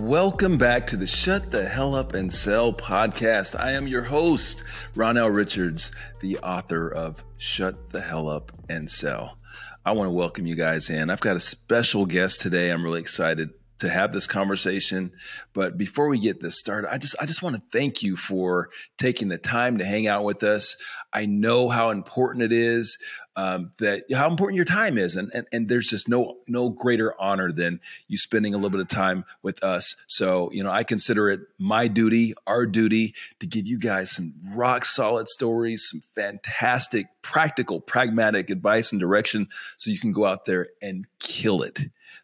Welcome back to the Shut the Hell Up and Sell podcast. I am your host, Ronnell Richards, the author of Shut the Hell Up and Sell. I want to welcome you guys in. I've got a special guest today. I'm really excited to have this conversation. But before we get this started, I just I just want to thank you for taking the time to hang out with us. I know how important it is um, that how important your time is, and, and and there's just no no greater honor than you spending a little bit of time with us. So you know, I consider it my duty, our duty, to give you guys some rock solid stories, some fantastic, practical, pragmatic advice and direction, so you can go out there and kill it.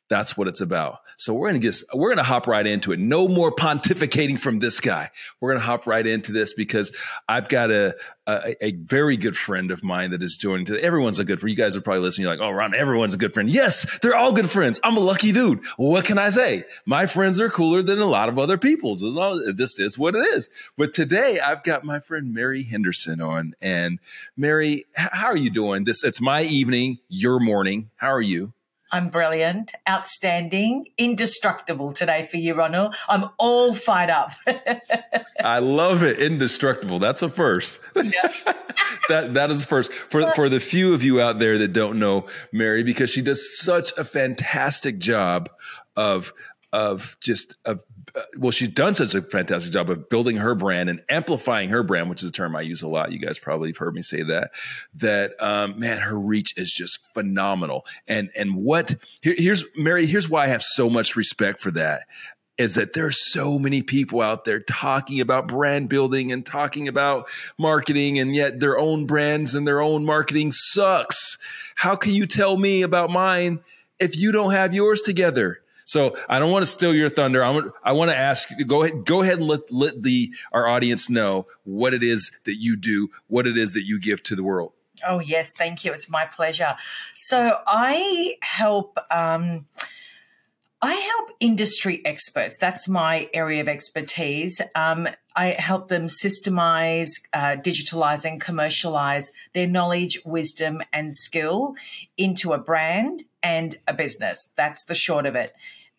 That's what it's about. So we're gonna get we're gonna hop right into it. No more pontificating from this guy. We're gonna hop right into this because I've got a a, a very good friend of mine that is joining today. Everyone's a good friend. You guys are probably listening. You're like, oh, Ron, everyone's a good friend. Yes, they're all good friends. I'm a lucky dude. What can I say? My friends are cooler than a lot of other people's. Just is what it is. But today I've got my friend Mary Henderson on. And Mary, how are you doing? This it's my evening, your morning. How are you? I'm brilliant, outstanding, indestructible today for you, Ronald. I'm all fired up. I love it. Indestructible. That's a first. Yeah. that that is first. For for the few of you out there that don't know Mary, because she does such a fantastic job of of just of uh, well she's done such a fantastic job of building her brand and amplifying her brand which is a term i use a lot. You guys probably have heard me say that that um, man her reach is just phenomenal. And and what here, here's mary here's why i have so much respect for that is that there's so many people out there talking about brand building and talking about marketing and yet their own brands and their own marketing sucks. How can you tell me about mine if you don't have yours together so I don't want to steal your thunder. I want I want to ask you go ahead go ahead and let let the our audience know what it is that you do, what it is that you give to the world. Oh yes, thank you. It's my pleasure. So I help. Um, I help industry experts. That's my area of expertise. Um, I help them systemize, uh, digitalize, and commercialize their knowledge, wisdom, and skill into a brand and a business. That's the short of it.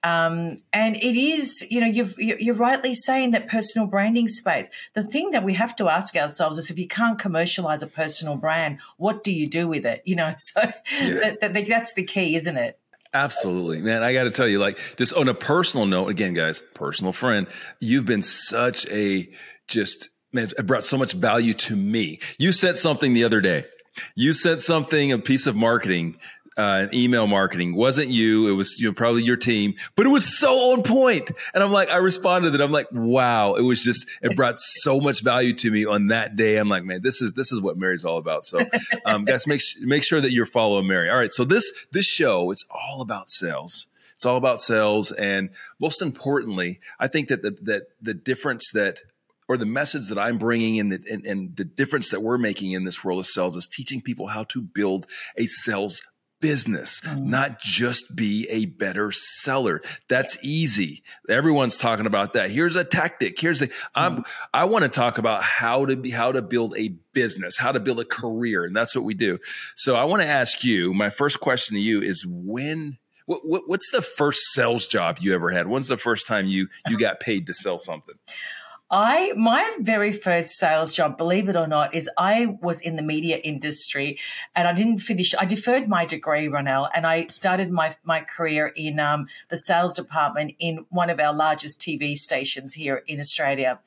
Um, and it is, you know, you've, you're rightly saying that personal branding space. The thing that we have to ask ourselves is if you can't commercialize a personal brand, what do you do with it? You know, so yeah. that, that, that's the key, isn't it? Absolutely, man. I got to tell you, like, just on a personal note, again, guys, personal friend, you've been such a just, man, it brought so much value to me. You said something the other day. You said something, a piece of marketing uh, email marketing wasn't you. It was you know probably your team, but it was so on point. And I'm like, I responded that I'm like, wow, it was just it brought so much value to me on that day. I'm like, man, this is this is what Mary's all about. So, um, guys, make make sure that you're following Mary. All right, so this this show is all about sales. It's all about sales, and most importantly, I think that the that the difference that or the message that I'm bringing in the, and, and, the difference that we're making in this world of sales is teaching people how to build a sales business, mm-hmm. not just be a better seller. That's easy. Everyone's talking about that. Here's a tactic. Here's the I'm, mm-hmm. I want to talk about how to be how to build a business, how to build a career, and that's what we do. So I want to ask you. My first question to you is when. What, what, what's the first sales job you ever had? When's the first time you you got paid to sell something? I my very first sales job, believe it or not, is I was in the media industry, and I didn't finish. I deferred my degree, Ronnell, and I started my my career in um, the sales department in one of our largest TV stations here in Australia.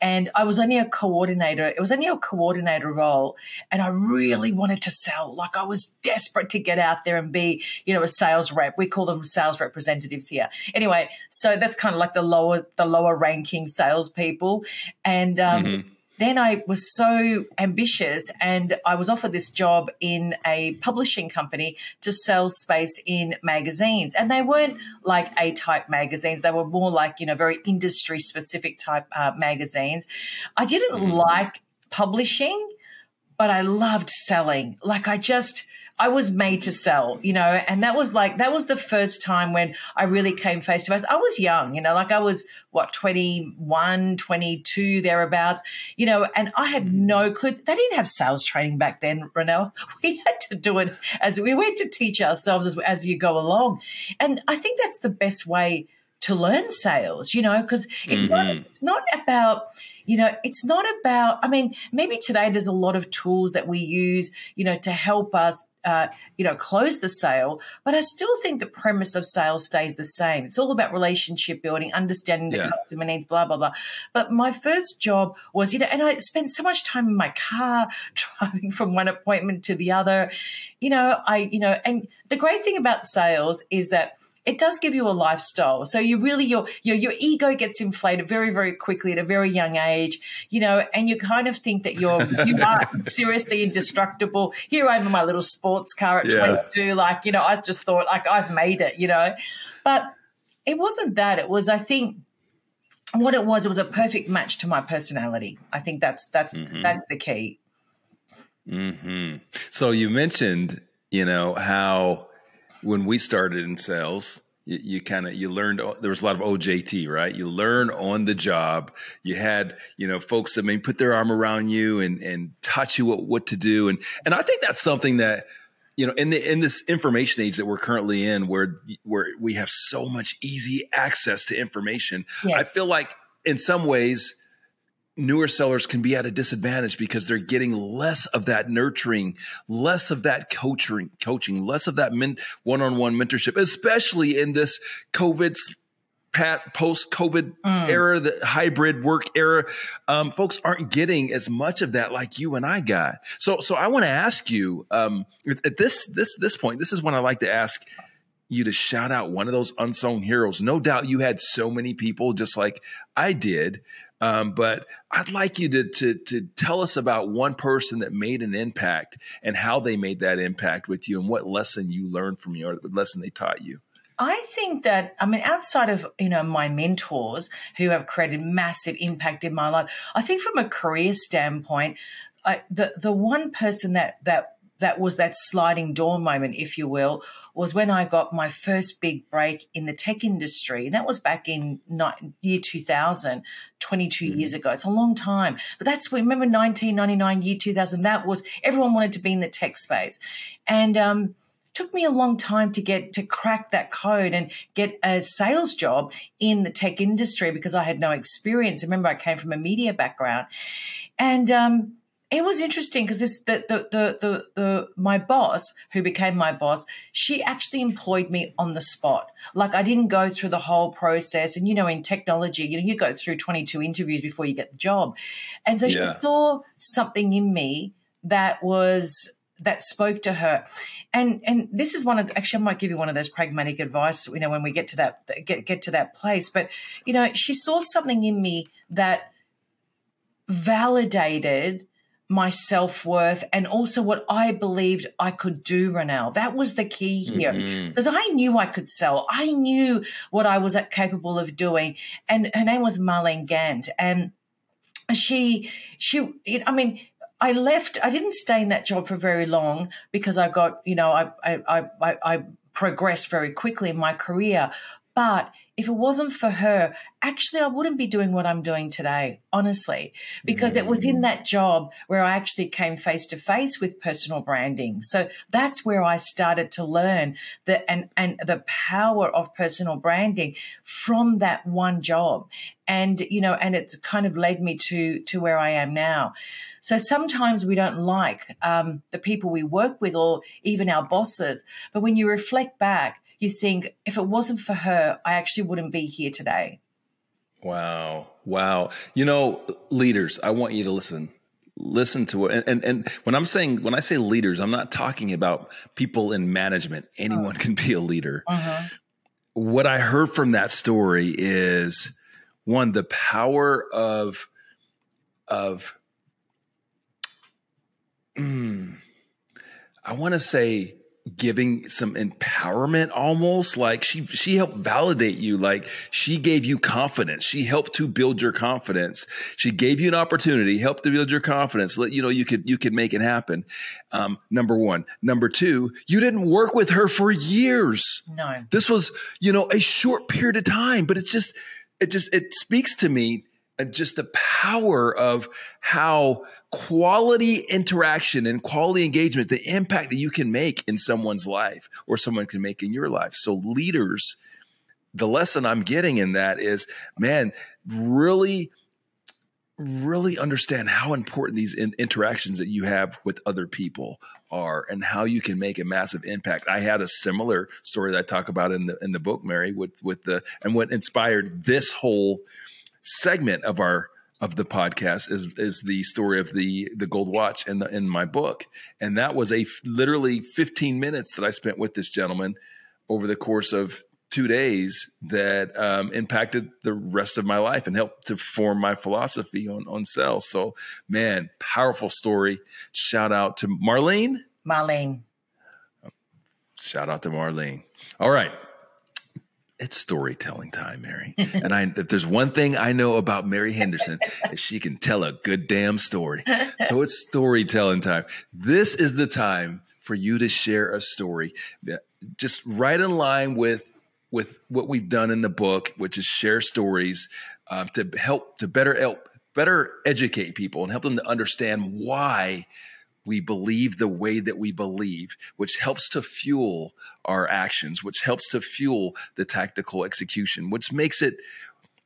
And I was only a coordinator. It was only a coordinator role, and I really wanted to sell. Like I was desperate to get out there and be, you know, a sales rep. We call them sales representatives here. Anyway, so that's kind of like the lower the lower ranking salespeople people. And um, mm-hmm. then I was so ambitious and I was offered this job in a publishing company to sell space in magazines. And they weren't like A type magazines, they were more like, you know, very industry specific type uh, magazines. I didn't mm-hmm. like publishing, but I loved selling. Like I just, I was made to sell, you know, and that was like, that was the first time when I really came face to face. I was young, you know, like I was, what, 21, 22, thereabouts, you know, and I had no clue. They didn't have sales training back then, Ronnell. We had to do it as we went to teach ourselves as, as you go along. And I think that's the best way to learn sales, you know, because it's, mm-hmm. not, it's not about, you know, it's not about, I mean, maybe today there's a lot of tools that we use, you know, to help us, uh, you know, close the sale. But I still think the premise of sales stays the same. It's all about relationship building, understanding the yeah. customer needs, blah, blah, blah. But my first job was, you know, and I spent so much time in my car driving from one appointment to the other. You know, I, you know, and the great thing about sales is that it does give you a lifestyle. So you really your your your ego gets inflated very very quickly at a very young age, you know, and you kind of think that you're you are seriously indestructible. Here I am in my little sports car at yeah. 22, like you know, I just thought like I've made it, you know, but it wasn't that. It was I think what it was. It was a perfect match to my personality. I think that's that's mm-hmm. that's the key. Hmm. So you mentioned, you know, how when we started in sales, you, you kind of you learned oh, there was a lot of OJT, right? You learn on the job. You had you know folks that may put their arm around you and and taught you what what to do, and and I think that's something that you know in the in this information age that we're currently in where where we have so much easy access to information yes. i feel like in some ways newer sellers can be at a disadvantage because they're getting less of that nurturing, less of that coaching, coaching, less of that men, one-on-one mentorship, especially in this COVID post COVID mm. era, the hybrid work era, um, folks aren't getting as much of that like you and I got. So, so I want to ask you um, at this this this point. This is when I like to ask you to shout out one of those unsung heroes. No doubt you had so many people, just like I did, um, but I'd like you to, to, to tell us about one person that made an impact and how they made that impact with you and what lesson you learned from you or what lesson they taught you. I think that I mean outside of you know my mentors who have created massive impact in my life, I think from a career standpoint, I, the the one person that that that was that sliding door moment, if you will, was when I got my first big break in the tech industry. And that was back in year 2000, 22 mm. years ago. It's a long time. But that's remember 1999, year 2000, that was, everyone wanted to be in the tech space. And, um, took me a long time to get to crack that code and get a sales job in the tech industry because I had no experience. Remember, I came from a media background, and um, it was interesting because this the, the the the the my boss who became my boss she actually employed me on the spot. Like i didn't go through the whole process. And you know in technology you know you go through 22 interviews before you get the job. And so yeah. she saw something in me that was that spoke to her. And and this is one of actually i might give you one of those pragmatic advice you know when we get to that get get to that place. But you know she saw something in me that validated my self worth and also what I believed I could do, Ronnell. That was the key here because mm-hmm. I knew I could sell. I knew what I was capable of doing. And her name was Marlene Gant. And she, she, I mean, I left, I didn't stay in that job for very long because I got, you know, I, I, I, I progressed very quickly in my career. But if it wasn't for her, actually, I wouldn't be doing what I'm doing today, honestly, because it was in mm. that job where I actually came face to face with personal branding. So that's where I started to learn the and, and the power of personal branding from that one job. And, you know, and it's kind of led me to, to where I am now. So sometimes we don't like um, the people we work with or even our bosses. But when you reflect back, you think if it wasn't for her, I actually wouldn't be here today. Wow. Wow. You know, leaders, I want you to listen. Listen to it. And, and, and when I'm saying, when I say leaders, I'm not talking about people in management. Anyone oh. can be a leader. Uh-huh. What I heard from that story is one, the power of, of, mm, I want to say giving some empowerment almost like she she helped validate you like she gave you confidence. She helped to build your confidence. She gave you an opportunity helped to build your confidence let you know you could you could make it happen. Um, number one. Number two you didn't work with her for years. No. This was you know a short period of time but it's just it just it speaks to me and just the power of how quality interaction and quality engagement, the impact that you can make in someone's life or someone can make in your life. So, leaders, the lesson I'm getting in that is, man, really, really understand how important these in- interactions that you have with other people are and how you can make a massive impact. I had a similar story that I talk about in the in the book, Mary, with with the and what inspired this whole segment of our of the podcast is is the story of the the gold watch in the in my book. And that was a literally 15 minutes that I spent with this gentleman over the course of two days that um, impacted the rest of my life and helped to form my philosophy on on sales. So man powerful story. Shout out to Marlene. Marlene. Shout out to Marlene. All right it's storytelling time, Mary. and I, if there's one thing I know about Mary Henderson, is she can tell a good damn story. So it's storytelling time. This is the time for you to share a story, just right in line with with what we've done in the book, which is share stories uh, to help to better help better educate people and help them to understand why we believe the way that we believe, which helps to fuel our actions, which helps to fuel the tactical execution, which makes it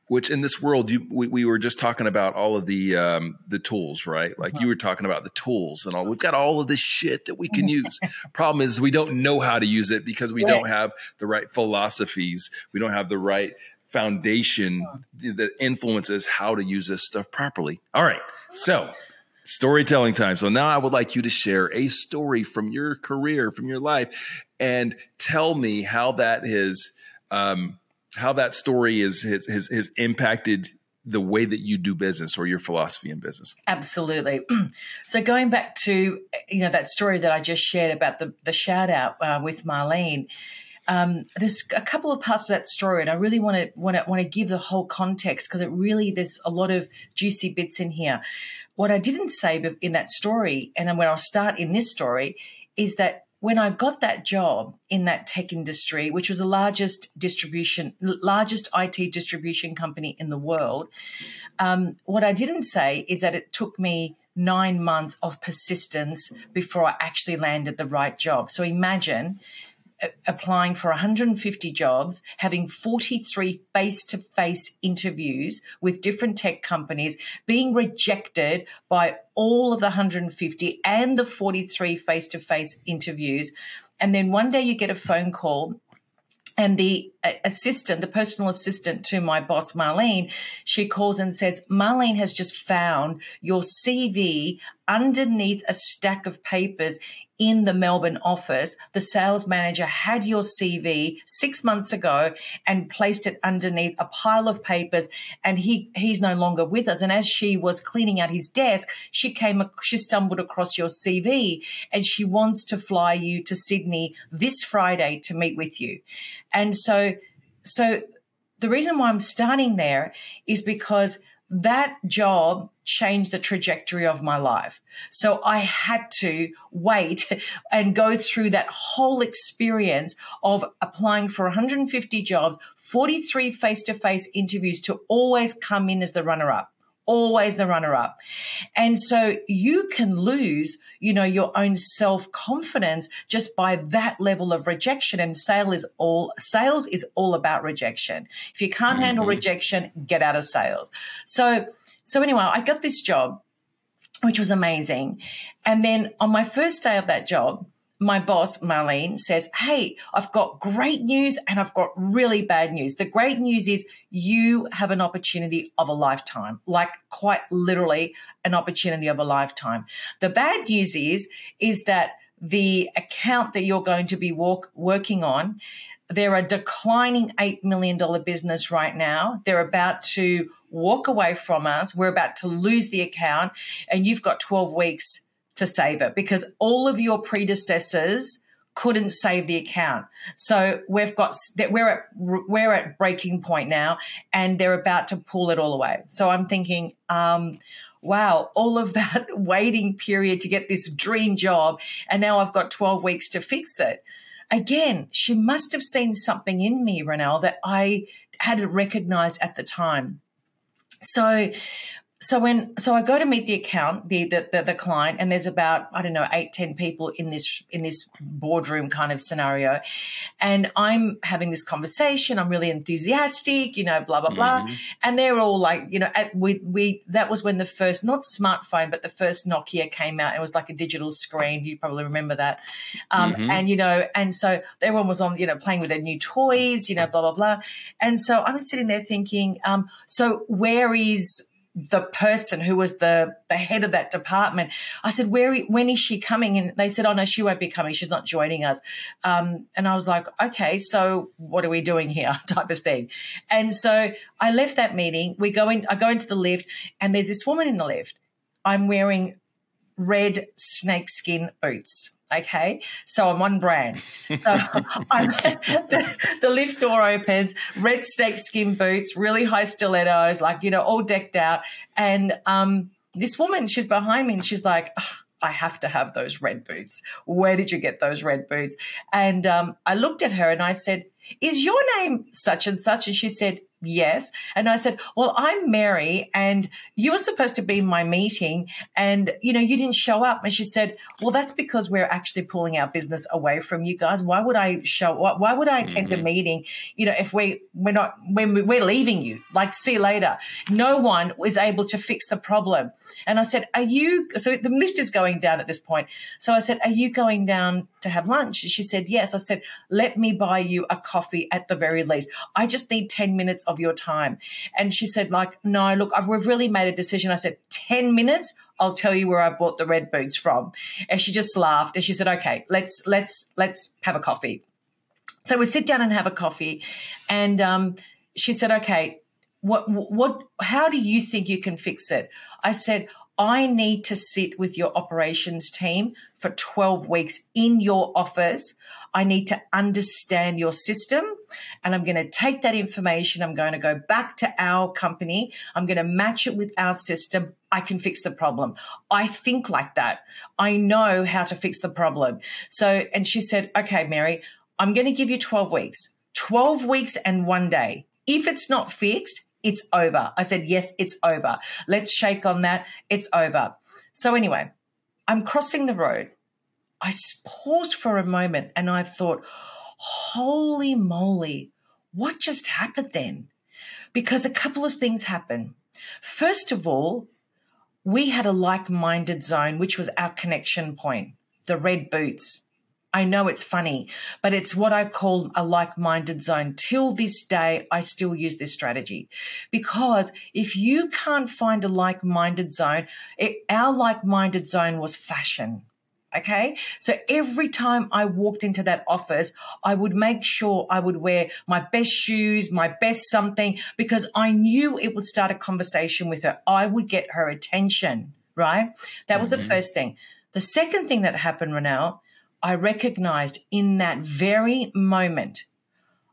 which in this world you, we, we were just talking about all of the um, the tools right like uh-huh. you were talking about the tools and all we've got all of this shit that we can use problem is we don't know how to use it because we right. don't have the right philosophies we don't have the right foundation uh-huh. that influences how to use this stuff properly all right so Storytelling time. So now I would like you to share a story from your career, from your life, and tell me how that has, um, how that story is has, has, has impacted the way that you do business or your philosophy in business. Absolutely. So going back to you know that story that I just shared about the the shout out uh, with Marlene. Um, there's a couple of parts of that story, and I really want to want to want to give the whole context because it really there's a lot of juicy bits in here. What I didn't say in that story, and when I'll start in this story, is that when I got that job in that tech industry, which was the largest distribution, largest IT distribution company in the world, um, what I didn't say is that it took me nine months of persistence before I actually landed the right job. So imagine applying for 150 jobs, having 43 face to face interviews with different tech companies, being rejected by all of the 150 and the 43 face to face interviews. And then one day you get a phone call and the uh, assistant, the personal assistant to my boss, Marlene, she calls and says, Marlene has just found your CV underneath a stack of papers in the Melbourne office, the sales manager had your CV six months ago and placed it underneath a pile of papers and he, he's no longer with us. And as she was cleaning out his desk, she came, she stumbled across your CV and she wants to fly you to Sydney this Friday to meet with you. And so, so the reason why I'm starting there is because that job changed the trajectory of my life. So I had to wait and go through that whole experience of applying for 150 jobs, 43 face to face interviews to always come in as the runner up always the runner up. And so you can lose, you know, your own self confidence just by that level of rejection. And sale is all, sales is all about rejection. If you can't mm-hmm. handle rejection, get out of sales. So, so anyway, I got this job, which was amazing. And then on my first day of that job, my boss, Marlene, says, Hey, I've got great news and I've got really bad news. The great news is you have an opportunity of a lifetime, like quite literally an opportunity of a lifetime. The bad news is, is that the account that you're going to be walk, working on, they're a declining $8 million business right now. They're about to walk away from us. We're about to lose the account and you've got 12 weeks to save it because all of your predecessors couldn't save the account. So we've got that we're at we're at breaking point now, and they're about to pull it all away. So I'm thinking, um, wow, all of that waiting period to get this dream job, and now I've got 12 weeks to fix it. Again, she must have seen something in me, Ronnell, that I hadn't recognized at the time. So so when so I go to meet the account, the, the the, the client, and there's about I don't know eight ten people in this in this boardroom kind of scenario, and I'm having this conversation. I'm really enthusiastic, you know, blah blah blah, mm-hmm. and they're all like, you know, at, we we that was when the first not smartphone but the first Nokia came out. It was like a digital screen. You probably remember that, um, mm-hmm. and you know, and so everyone was on, you know, playing with their new toys, you know, blah blah blah, and so I'm sitting there thinking, um, so where is the person who was the the head of that department. I said, "Where? When is she coming?" And they said, "Oh no, she won't be coming. She's not joining us." Um, and I was like, "Okay, so what are we doing here?" type of thing. And so I left that meeting. We go in. I go into the lift, and there's this woman in the lift. I'm wearing red snakeskin boots. Okay, so I'm on brand. So the, the, lift door opens, red snake skin boots, really high stilettos, like you know, all decked out. And um, this woman, she's behind me, and she's like. I have to have those red boots. Where did you get those red boots? And um, I looked at her and I said, Is your name such and such? And she said, yes. And I said, well, I'm Mary and you were supposed to be in my meeting and, you know, you didn't show up. And she said, well, that's because we're actually pulling our business away from you guys. Why would I show, up? why would I attend mm-hmm. a meeting? You know, if we, we're not, when we're leaving you, like see you later. No one was able to fix the problem. And I said, are you, so the lift is going down at this point. So I said, are you going down to have lunch? She said, yes. I said, let me buy you a coffee at the very least. I just need 10 minutes of your time. And she said, like, no, look, we've really made a decision. I said, 10 minutes. I'll tell you where I bought the red boots from. And she just laughed and she said, okay, let's, let's, let's have a coffee. So we sit down and have a coffee. And, um, she said, okay, what, what, how do you think you can fix it? I said, I need to sit with your operations team for 12 weeks in your office. I need to understand your system and I'm going to take that information. I'm going to go back to our company. I'm going to match it with our system. I can fix the problem. I think like that. I know how to fix the problem. So, and she said, okay, Mary, I'm going to give you 12 weeks, 12 weeks and one day. If it's not fixed, it's over. I said, yes, it's over. Let's shake on that. It's over. So anyway, I'm crossing the road. I paused for a moment and I thought, holy moly, what just happened then? Because a couple of things happened. First of all, we had a like minded zone, which was our connection point, the red boots. I know it's funny, but it's what I call a like minded zone. Till this day, I still use this strategy because if you can't find a like minded zone, it, our like minded zone was fashion. Okay. So every time I walked into that office, I would make sure I would wear my best shoes, my best something, because I knew it would start a conversation with her. I would get her attention. Right. That was mm-hmm. the first thing. The second thing that happened, Ronnell, I recognized in that very moment,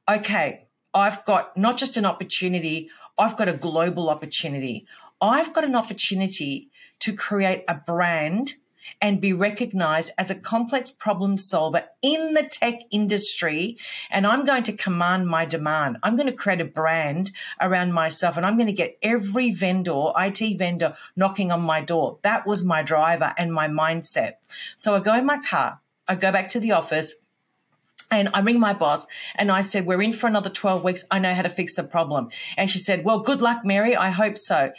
okay, I've got not just an opportunity, I've got a global opportunity. I've got an opportunity to create a brand and be recognized as a complex problem solver in the tech industry. And I'm going to command my demand. I'm going to create a brand around myself and I'm going to get every vendor, IT vendor knocking on my door. That was my driver and my mindset. So I go in my car I go back to the office and I ring my boss and I said, We're in for another 12 weeks. I know how to fix the problem. And she said, Well, good luck, Mary. I hope so.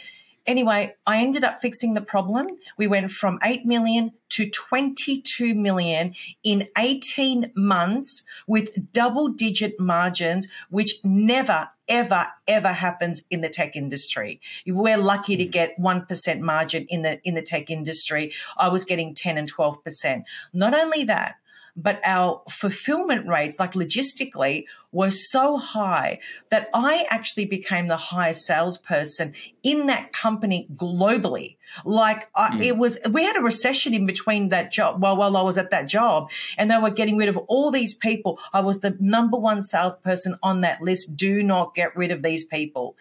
Anyway, I ended up fixing the problem. We went from 8 million to 22 million in 18 months with double digit margins, which never, ever, ever happens in the tech industry. We're lucky to get 1% margin in the, in the tech industry. I was getting 10 and 12%. Not only that, but our fulfillment rates, like logistically, were so high that I actually became the highest salesperson in that company globally. Like I, mm. it was, we had a recession in between that job while, while I was at that job and they were getting rid of all these people. I was the number one salesperson on that list. Do not get rid of these people.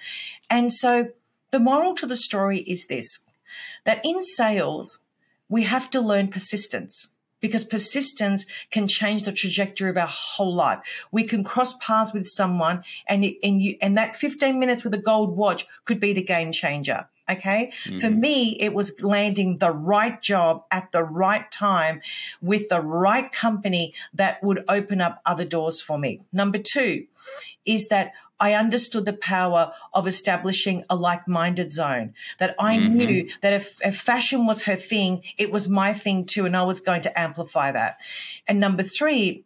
And so the moral to the story is this, that in sales, we have to learn persistence because persistence can change the trajectory of our whole life. We can cross paths with someone and it, and you and that 15 minutes with a gold watch could be the game changer. Okay. Mm-hmm. For me, it was landing the right job at the right time with the right company that would open up other doors for me. Number two is that I understood the power of establishing a like minded zone. That I mm-hmm. knew that if, if fashion was her thing, it was my thing too, and I was going to amplify that. And number three,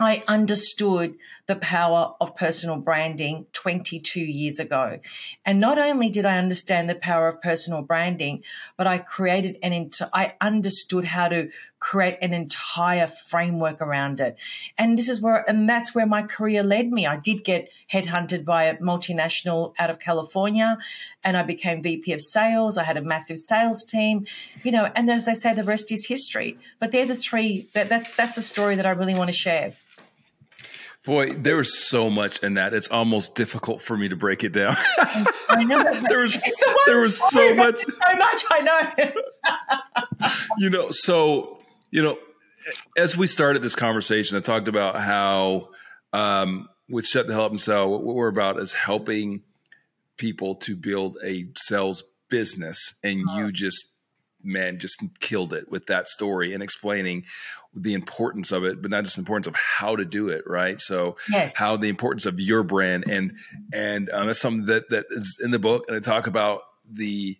I understood the power of personal branding 22 years ago. And not only did I understand the power of personal branding, but I created an, I understood how to create an entire framework around it. And this is where, and that's where my career led me. I did get headhunted by a multinational out of California and I became VP of sales. I had a massive sales team, you know, and as they say, the rest is history. But they're the three, that, that's, that's a story that I really want to share. Boy, there was so much in that. It's almost difficult for me to break it down. I know. there was there was so much. So much. I know. you know, so you know, as we started this conversation, I talked about how um, with Shut the Hell Up and Sell, what we're about is helping people to build a sales business, and you just man just killed it with that story and explaining the importance of it but not just the importance of how to do it right so yes. how the importance of your brand and and um, that's something that that is in the book and i talk about the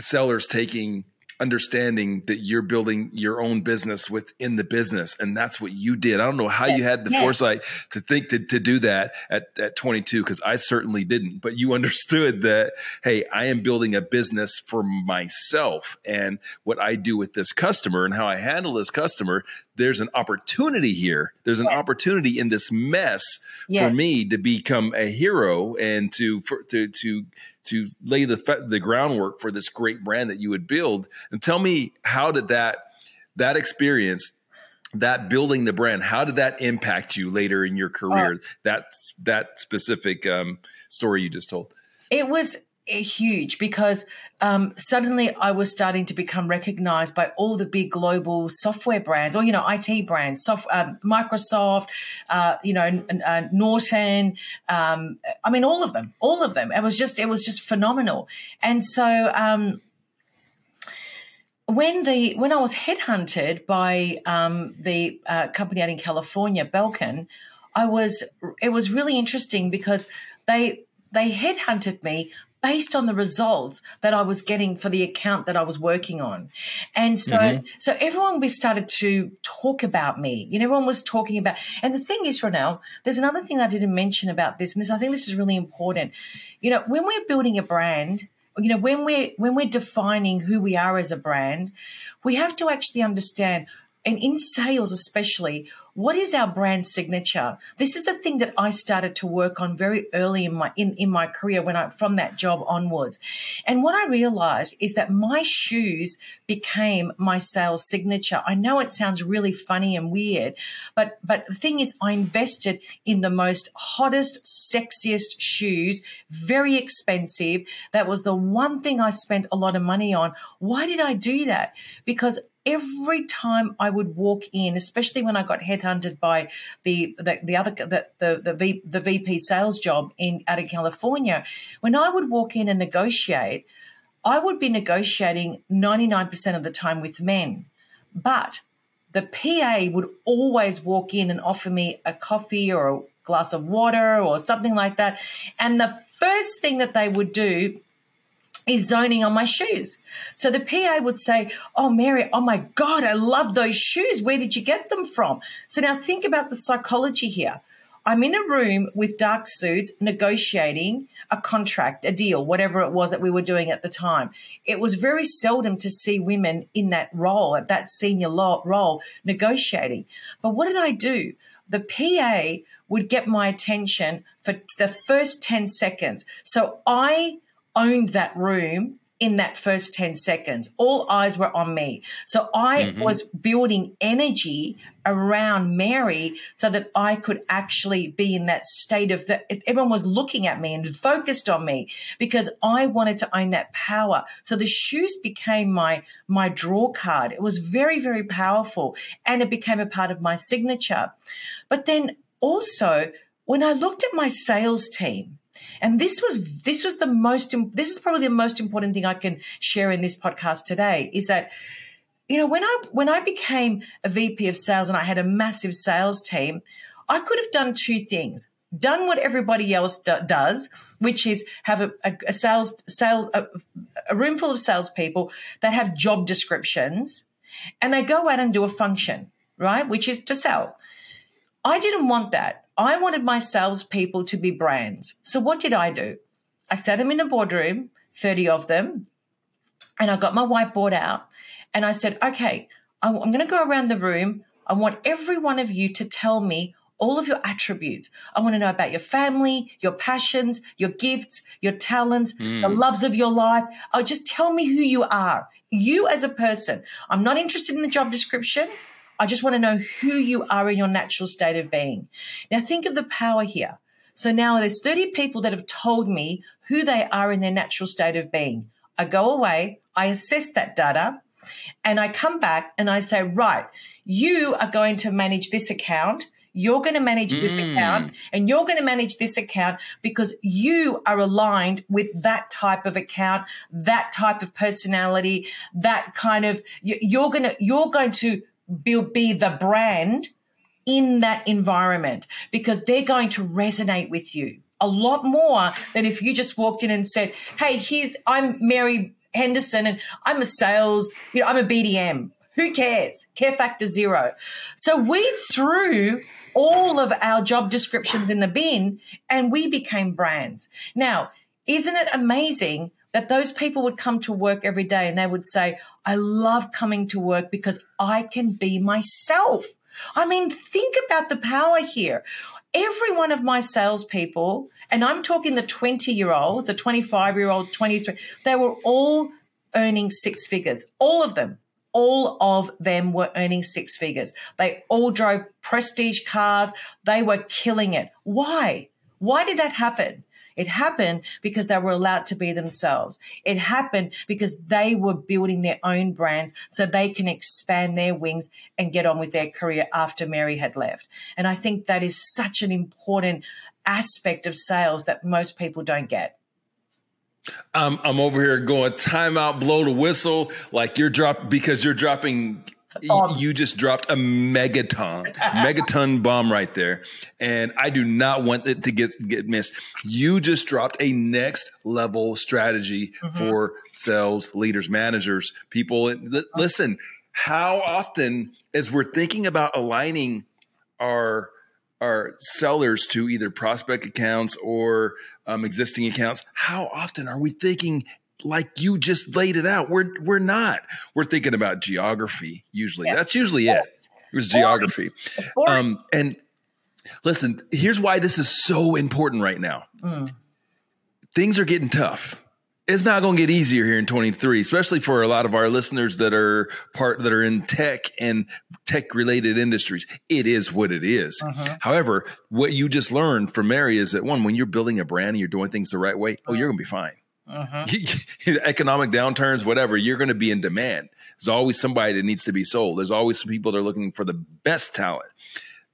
sellers taking understanding that you're building your own business within the business and that's what you did i don't know how you had the foresight to think to, to do that at, at 22 because i certainly didn't but you understood that hey i am building a business for myself and what i do with this customer and how i handle this customer there's an opportunity here there's an yes. opportunity in this mess yes. for me to become a hero and to for, to to to lay the the groundwork for this great brand that you would build. And tell me, how did that that experience, that building the brand, how did that impact you later in your career? Uh, that that specific um, story you just told. It was huge because um, suddenly I was starting to become recognized by all the big global software brands or, you know, IT brands, soft, uh, Microsoft, uh, you know, uh, Norton. Um, I mean, all of them, all of them. It was just, it was just phenomenal. And so, um, when the when I was headhunted by um, the uh, company out in California, Belkin, I was it was really interesting because they they headhunted me based on the results that I was getting for the account that I was working on. And so, mm-hmm. so everyone we started to talk about me. You know, everyone was talking about, and the thing is, Ronnell, there's another thing I didn't mention about this, and this, I think this is really important. You know, when we're building a brand, you know, when we're, when we're defining who we are as a brand, we have to actually understand, and in sales especially, what is our brand signature? This is the thing that I started to work on very early in my in, in my career when I from that job onwards. And what I realized is that my shoes became my sales signature. I know it sounds really funny and weird, but but the thing is I invested in the most hottest, sexiest shoes, very expensive. That was the one thing I spent a lot of money on. Why did I do that? Because every time I would walk in, especially when I got headhunted by the the, the other the the the, v, the VP sales job in out of California, when I would walk in and negotiate, I would be negotiating ninety nine percent of the time with men, but the PA would always walk in and offer me a coffee or a glass of water or something like that, and the first thing that they would do is zoning on my shoes. So the PA would say, Oh, Mary, oh my God, I love those shoes. Where did you get them from? So now think about the psychology here. I'm in a room with dark suits negotiating a contract, a deal, whatever it was that we were doing at the time. It was very seldom to see women in that role, at that senior role, negotiating. But what did I do? The PA would get my attention for the first 10 seconds. So I owned that room in that first 10 seconds. All eyes were on me. So I mm-hmm. was building energy around Mary so that I could actually be in that state of that everyone was looking at me and focused on me because I wanted to own that power. So the shoes became my my draw card. It was very very powerful and it became a part of my signature. But then also when I looked at my sales team and this was this was the most this is probably the most important thing I can share in this podcast today is that you know when I when I became a VP of sales and I had a massive sales team, I could have done two things. Done what everybody else do, does, which is have a, a, a sales sales a, a room full of salespeople that have job descriptions, and they go out and do a function, right, which is to sell. I didn't want that. I wanted my salespeople to be brands. So what did I do? I sat them in a boardroom, 30 of them, and I got my whiteboard out and I said, okay, I'm going to go around the room. I want every one of you to tell me all of your attributes. I want to know about your family, your passions, your gifts, your talents, mm. the loves of your life. Oh, just tell me who you are. You as a person. I'm not interested in the job description. I just want to know who you are in your natural state of being. Now think of the power here. So now there's 30 people that have told me who they are in their natural state of being. I go away, I assess that data, and I come back and I say, right, you are going to manage this account. You're going to manage this mm. account and you're going to manage this account because you are aligned with that type of account, that type of personality, that kind of, you're going to, you're going to be, the brand in that environment because they're going to resonate with you a lot more than if you just walked in and said, Hey, here's, I'm Mary Henderson and I'm a sales, you know, I'm a BDM. Who cares? Care factor zero. So we threw all of our job descriptions in the bin and we became brands. Now, isn't it amazing that those people would come to work every day and they would say, I love coming to work because I can be myself. I mean, think about the power here. Every one of my salespeople, and I'm talking the 20 year olds, the 25 year olds, 23, they were all earning six figures. All of them. All of them were earning six figures. They all drove prestige cars. They were killing it. Why? Why did that happen? It happened because they were allowed to be themselves. It happened because they were building their own brands so they can expand their wings and get on with their career after Mary had left. And I think that is such an important aspect of sales that most people don't get. I'm I'm over here going timeout, blow the whistle, like you're drop because you're dropping um, you just dropped a megaton, megaton bomb right there, and I do not want it to get get missed. You just dropped a next level strategy mm-hmm. for sales leaders, managers, people. Listen, how often, as we're thinking about aligning our our sellers to either prospect accounts or um, existing accounts, how often are we thinking like you just laid it out. We're we're not. We're thinking about geography usually. That's usually yes. it. It was geography. Um, and listen, here's why this is so important right now. Mm. Things are getting tough. It's not going to get easier here in 23, especially for a lot of our listeners that are part that are in tech and tech related industries. It is what it is. Uh-huh. However, what you just learned from Mary is that one, when you're building a brand and you're doing things the right way, oh, you're going to be fine uh-huh. economic downturns, whatever, you're going to be in demand. There's always somebody that needs to be sold. There's always some people that are looking for the best talent.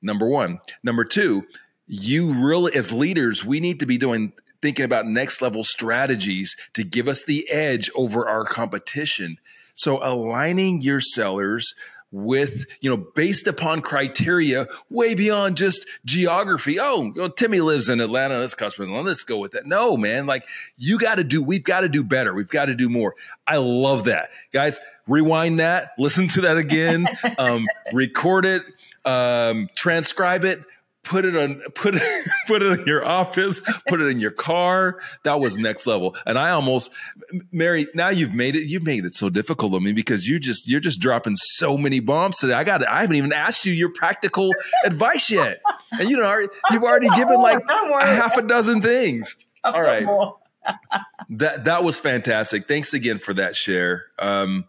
Number one. Number two, you really, as leaders, we need to be doing thinking about next level strategies to give us the edge over our competition. So aligning your sellers with, you know, based upon criteria way beyond just geography. Oh, you know, Timmy lives in Atlanta. Let's customer. Let's go with that. No, man. Like you got to do, we've got to do better. We've got to do more. I love that. Guys, rewind that, listen to that again, um, record it, um, transcribe it, put it on put it put it in your office put it in your car. That was next level. And i almost mary now you've made it you've made it so difficult on me because you just you're just dropping so many bombs today. I got i haven't even asked you your practical advice yet. And you know you've already given like a half a dozen things. All right. that that was fantastic. Thanks again for that share. Um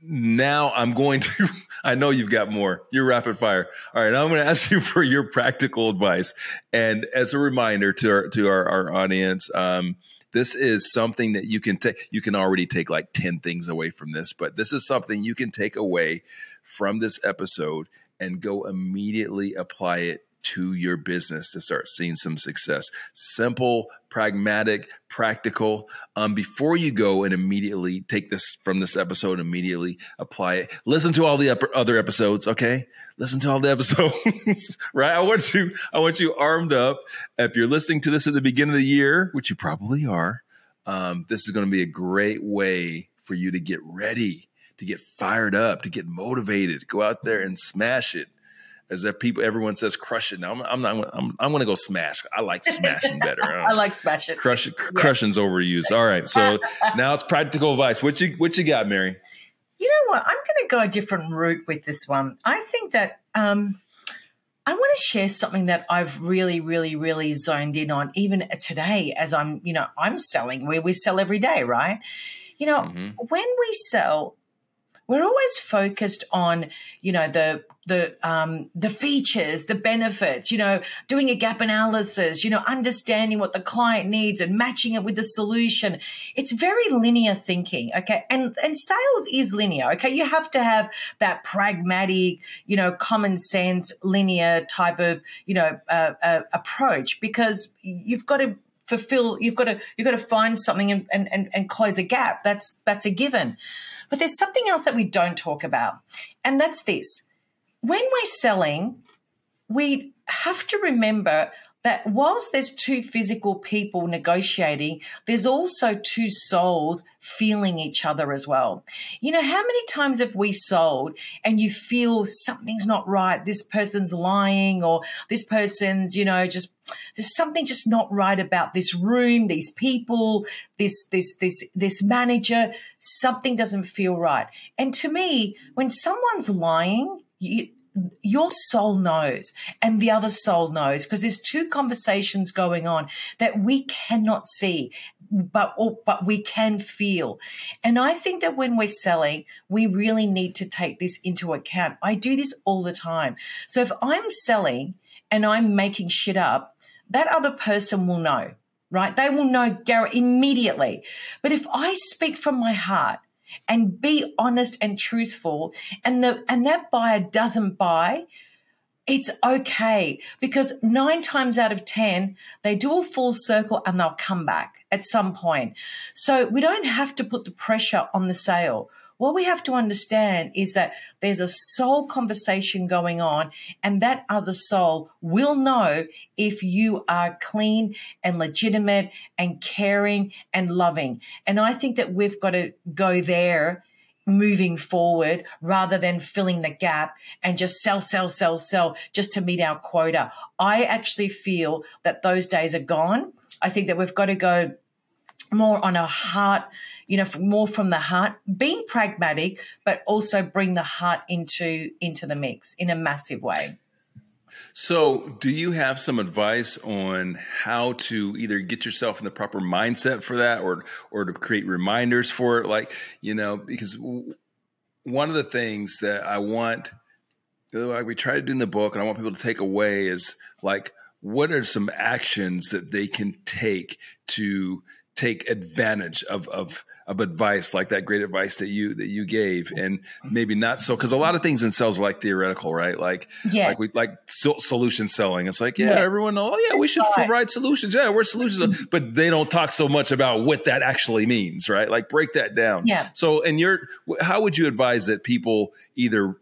now i'm going to I know you've got more. You're rapid fire. All right, I'm going to ask you for your practical advice. And as a reminder to our to our, our audience, um, this is something that you can take. You can already take like ten things away from this, but this is something you can take away from this episode and go immediately apply it to your business to start seeing some success. Simple, pragmatic, practical. Um, before you go and immediately take this from this episode, immediately apply it. Listen to all the other episodes. Okay, listen to all the episodes. right? I want you. I want you armed up. If you're listening to this at the beginning of the year, which you probably are, um, this is going to be a great way for you to get ready, to get fired up, to get motivated, go out there and smash it is that people everyone says crush it. Now i'm, I'm not i'm, I'm to go smash. I like smashing better i, like smashing. It crush it yeah. crushing's overused. All right so now it's practical advice. What you what you got mary? You know what? I'm going to go a different route with this one. I think that um I want to share something that I've really, really, really zoned in on, even today, as I'm, you know, I'm selling where we sell every day, right? You know, mm-hmm. when we sell, we're always focused on, you know, the the um, the features, the benefits, you know, doing a gap analysis, you know, understanding what the client needs and matching it with the solution. It's very linear thinking, okay? And and sales is linear, okay? You have to have that pragmatic, you know, common sense, linear type of, you know, uh, uh, approach because you've got to fulfill. You've got to you've got to find something and and and close a gap. That's that's a given. But there's something else that we don't talk about, and that's this. When we're selling, we have to remember that whilst there's two physical people negotiating, there's also two souls feeling each other as well. You know, how many times have we sold and you feel something's not right? This person's lying or this person's, you know, just there's something just not right about this room, these people, this, this, this, this manager. Something doesn't feel right. And to me, when someone's lying, you, your soul knows and the other soul knows because there's two conversations going on that we cannot see but but we can feel. And i think that when we're selling we really need to take this into account. I do this all the time. So if i'm selling and i'm making shit up that other person will know right? They will know immediately. But if i speak from my heart and be honest and truthful. And the and that buyer doesn't buy it's okay. Because nine times out of 10, they do a full circle and they'll come back at some point. So we don't have to put the pressure on the sale what we have to understand is that there's a soul conversation going on, and that other soul will know if you are clean and legitimate and caring and loving. And I think that we've got to go there moving forward rather than filling the gap and just sell, sell, sell, sell just to meet our quota. I actually feel that those days are gone. I think that we've got to go more on a heart you know, more from the heart, being pragmatic, but also bring the heart into into the mix in a massive way. So, do you have some advice on how to either get yourself in the proper mindset for that, or or to create reminders for it? Like, you know, because one of the things that I want, like we try to do in the book, and I want people to take away is like, what are some actions that they can take to take advantage of of of advice like that great advice that you that you gave. And maybe not so because a lot of things in sales are like theoretical right? Like yes. like we like so, solution selling. It's like yeah, yeah. everyone know oh yeah we should provide solutions. Yeah we're solutions. Mm-hmm. But they don't talk so much about what that actually means right? Like break that down. Yeah. So and your how would you advise that people either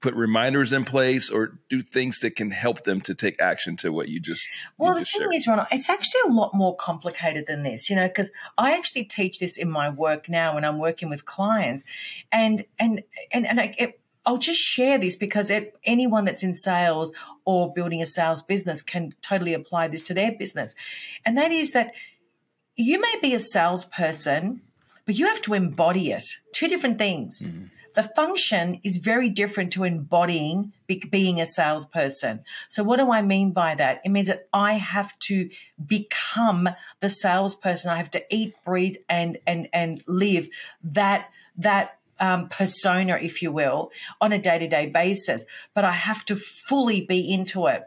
put reminders in place or do things that can help them to take action to what you just well you the thing shared. is Ronnell it's actually a lot more complicated than this you know because i actually teach this in my work now when i'm working with clients and and and, and I, it, I'll just share this because it, anyone that's in sales or building a sales business can totally apply this to their business. And that is that you may be a salesperson, but you have to embody it. Two different things. Mm-hmm. The function is very different to embodying be- being a salesperson. So, what do I mean by that? It means that I have to become the salesperson. I have to eat, breathe, and and and live that that um, persona, if you will, on a day to day basis, but I have to fully be into it.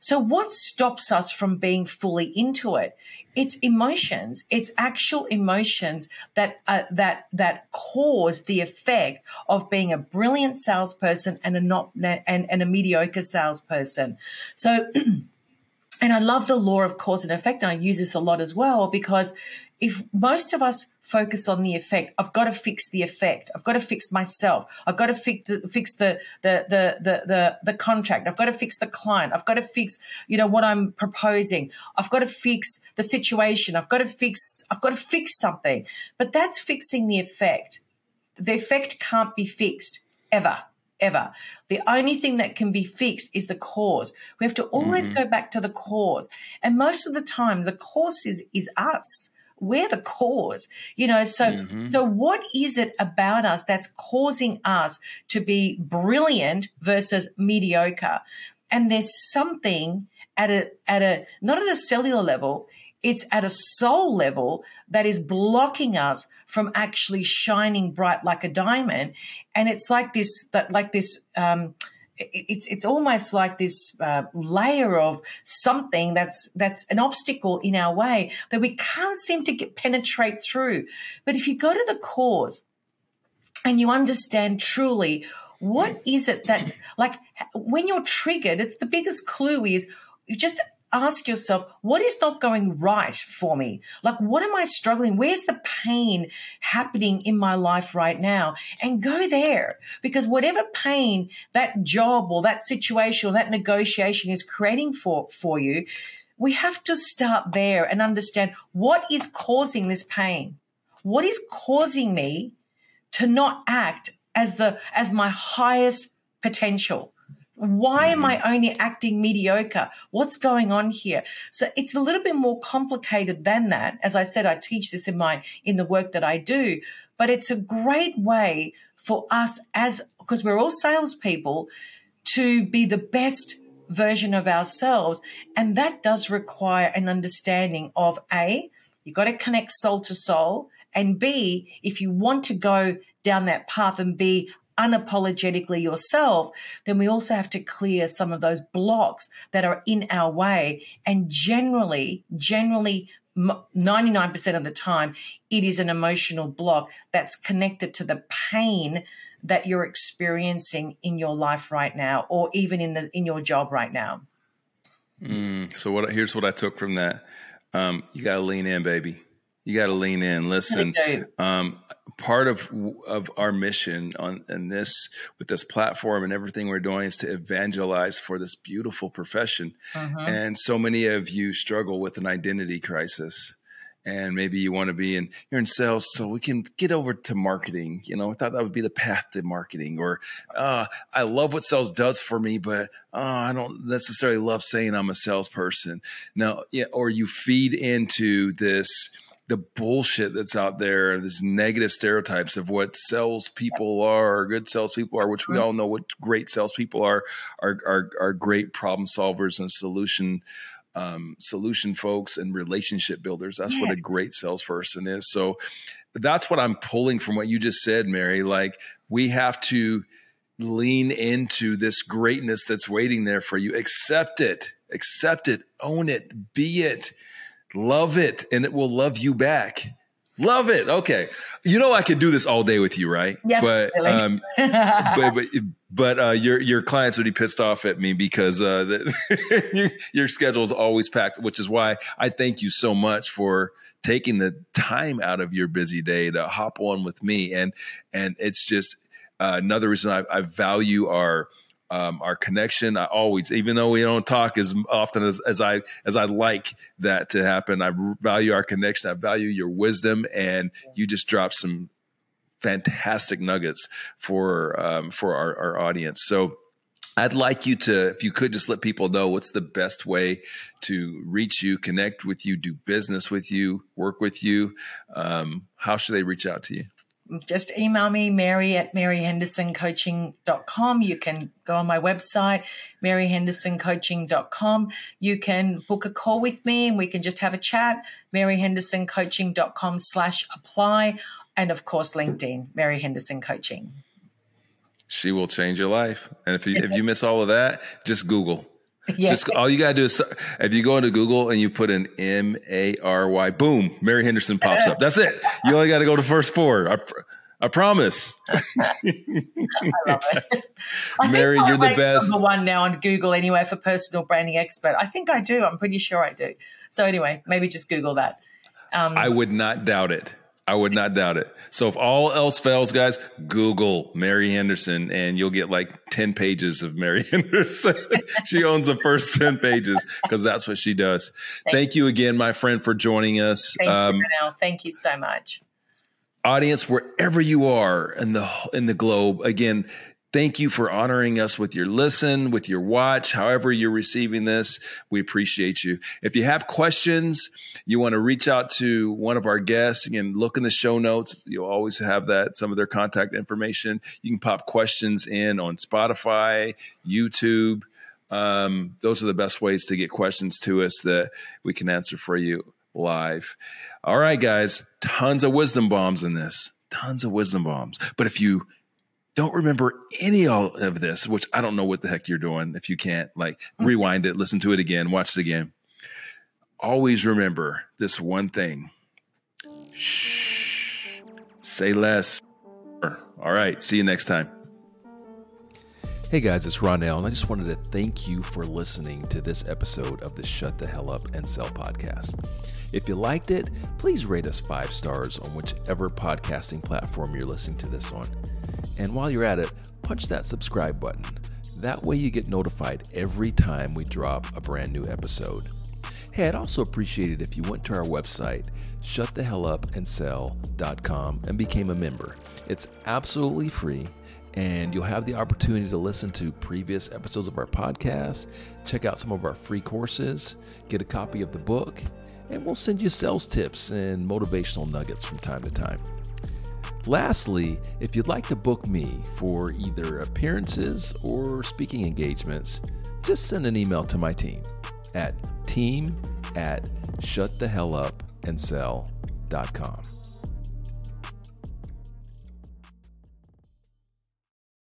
So, what stops us from being fully into it? It's emotions. It's actual emotions that uh, that that cause the effect of being a brilliant salesperson and a not and, and a mediocre salesperson. So. and I love the law of cause and effect. And I use this a lot as well because if most of us focus on the effect, I've got to fix the effect. I've got to fix myself. I've got to fix the, fix the, the, the, the, the, the contract. I've got to fix the client. I've got to fix, you know, what I'm proposing. I've got to fix the situation. I've got to fix, I've got to fix something. But that's fixing the effect. The effect can't be fixed ever ever. The only thing that can be fixed is the cause. We have to always mm-hmm. go back to the cause. And most of the time, the cause is, is us we're the cause you know? So mm-hmm. so what is it about us that's causing us to be brilliant versus mediocre? And there's something at a at a not at a cellular level it's at a soul level that is blocking us from actually shining bright like a diamond. And it's like this that like this um it's it's almost like this uh, layer of something that's that's an obstacle in our way that we can't seem to get penetrate through. But if you go to the cause and you understand truly what is it that like when you're triggered, it's the biggest clue is you just ask yourself, what is not going right for me? Like, what am I struggling? Where's the pain happening in my life right now? And go there because whatever pain that job or that situation or that negotiation is creating for, for you, we have to start there and understand what is causing this pain. What is causing me to not act as the, as my highest potential? Why am I mm-hmm. only acting mediocre? What's going on here? So it's a little bit more complicated than that. As I said, I teach this in my, in the work that I do, but it's a great way for us as, because we're all salespeople to be the best version of ourselves. And that does require an understanding of A, you've got to connect soul to soul. And B, if you want to go down that path and be unapologetically yourself, then we also have to clear some of those blocks that are in our way. And generally, generally, 99% of the time, it is an emotional block that's connected to the pain that you're experiencing in your life right now, or even in the in your job right now. Mm, so what? Here's what I took from that. Um, you got to lean in, baby. You got to lean in. Listen, um, part of of our mission on and this with this platform and everything we're doing is to evangelize for this beautiful profession. Uh-huh. And so many of you struggle with an identity crisis. And maybe you want to be in you're in sales, so we can get over to marketing. You know, I thought that would be the path to marketing. Or uh, I love what sales does for me, but uh, I don't necessarily love saying I'm a salesperson. now yeah, or you feed into this the bullshit that's out there, this negative stereotypes of what salespeople are, or good salespeople are, which we all know what great salespeople are, are are, are great problem solvers and solution um, solution folks and relationship builders. That's yes. what a great salesperson is. So that's what I'm pulling from what you just said, Mary. Like we have to lean into this greatness that's waiting there for you. Accept it, accept it, own it, be it Love it, and it will love you back. Love it. Okay, you know I could do this all day with you, right? Yes, but really. um, but but, but uh, your your clients would be pissed off at me because uh, the, your, your schedule is always packed, which is why I thank you so much for taking the time out of your busy day to hop on with me, and and it's just uh, another reason I, I value our um, our connection. I always, even though we don't talk as often as, as I as I like that to happen, I value our connection. I value your wisdom, and you just drop some fantastic nuggets for um, for our, our audience. So I'd like you to, if you could just let people know what's the best way to reach you, connect with you, do business with you, work with you. Um, how should they reach out to you? Just email me, mary at maryhendersoncoaching.com. You can go on my website, maryhendersoncoaching.com. You can book a call with me and we can just have a chat, maryhendersoncoaching.com slash apply. And of course, LinkedIn, Mary Henderson Coaching. She will change your life. And if you if you miss all of that, just Google. Yeah. Just all you gotta do is if you go into Google and you put in M A R Y, boom, Mary Henderson pops up. That's it. You only got to go to first four. I, I promise. I love it. I Mary, you're the best. Number one now on Google anyway for personal branding expert. I think I do. I'm pretty sure I do. So anyway, maybe just Google that. Um, I would not doubt it. I would not doubt it. So if all else fails, guys, Google Mary Henderson and you'll get like 10 pages of Mary Henderson. she owns the first 10 pages because that's what she does. Thank, Thank you. you. again, my friend, for joining us. Thank um, you, Thank you so much. Audience, wherever you are in the in the globe, again, Thank you for honoring us with your listen, with your watch, however you're receiving this. We appreciate you. If you have questions, you want to reach out to one of our guests, again, look in the show notes. You'll always have that, some of their contact information. You can pop questions in on Spotify, YouTube. Um, those are the best ways to get questions to us that we can answer for you live. All right, guys, tons of wisdom bombs in this, tons of wisdom bombs. But if you don't remember any of this, which I don't know what the heck you're doing if you can't like rewind it, listen to it again, watch it again. Always remember this one thing. Shh. Say less. All right. See you next time. Hey guys, it's Ronnell, and I just wanted to thank you for listening to this episode of the Shut the Hell Up and Sell podcast. If you liked it, please rate us five stars on whichever podcasting platform you're listening to this on. And while you're at it, punch that subscribe button. That way you get notified every time we drop a brand new episode. Hey, I'd also appreciate it if you went to our website, shutthehellupandsell.com, and became a member. It's absolutely free, and you'll have the opportunity to listen to previous episodes of our podcast, check out some of our free courses, get a copy of the book, and we'll send you sales tips and motivational nuggets from time to time. Lastly, if you'd like to book me for either appearances or speaking engagements, just send an email to my team at team at shutthehellupandsell.com.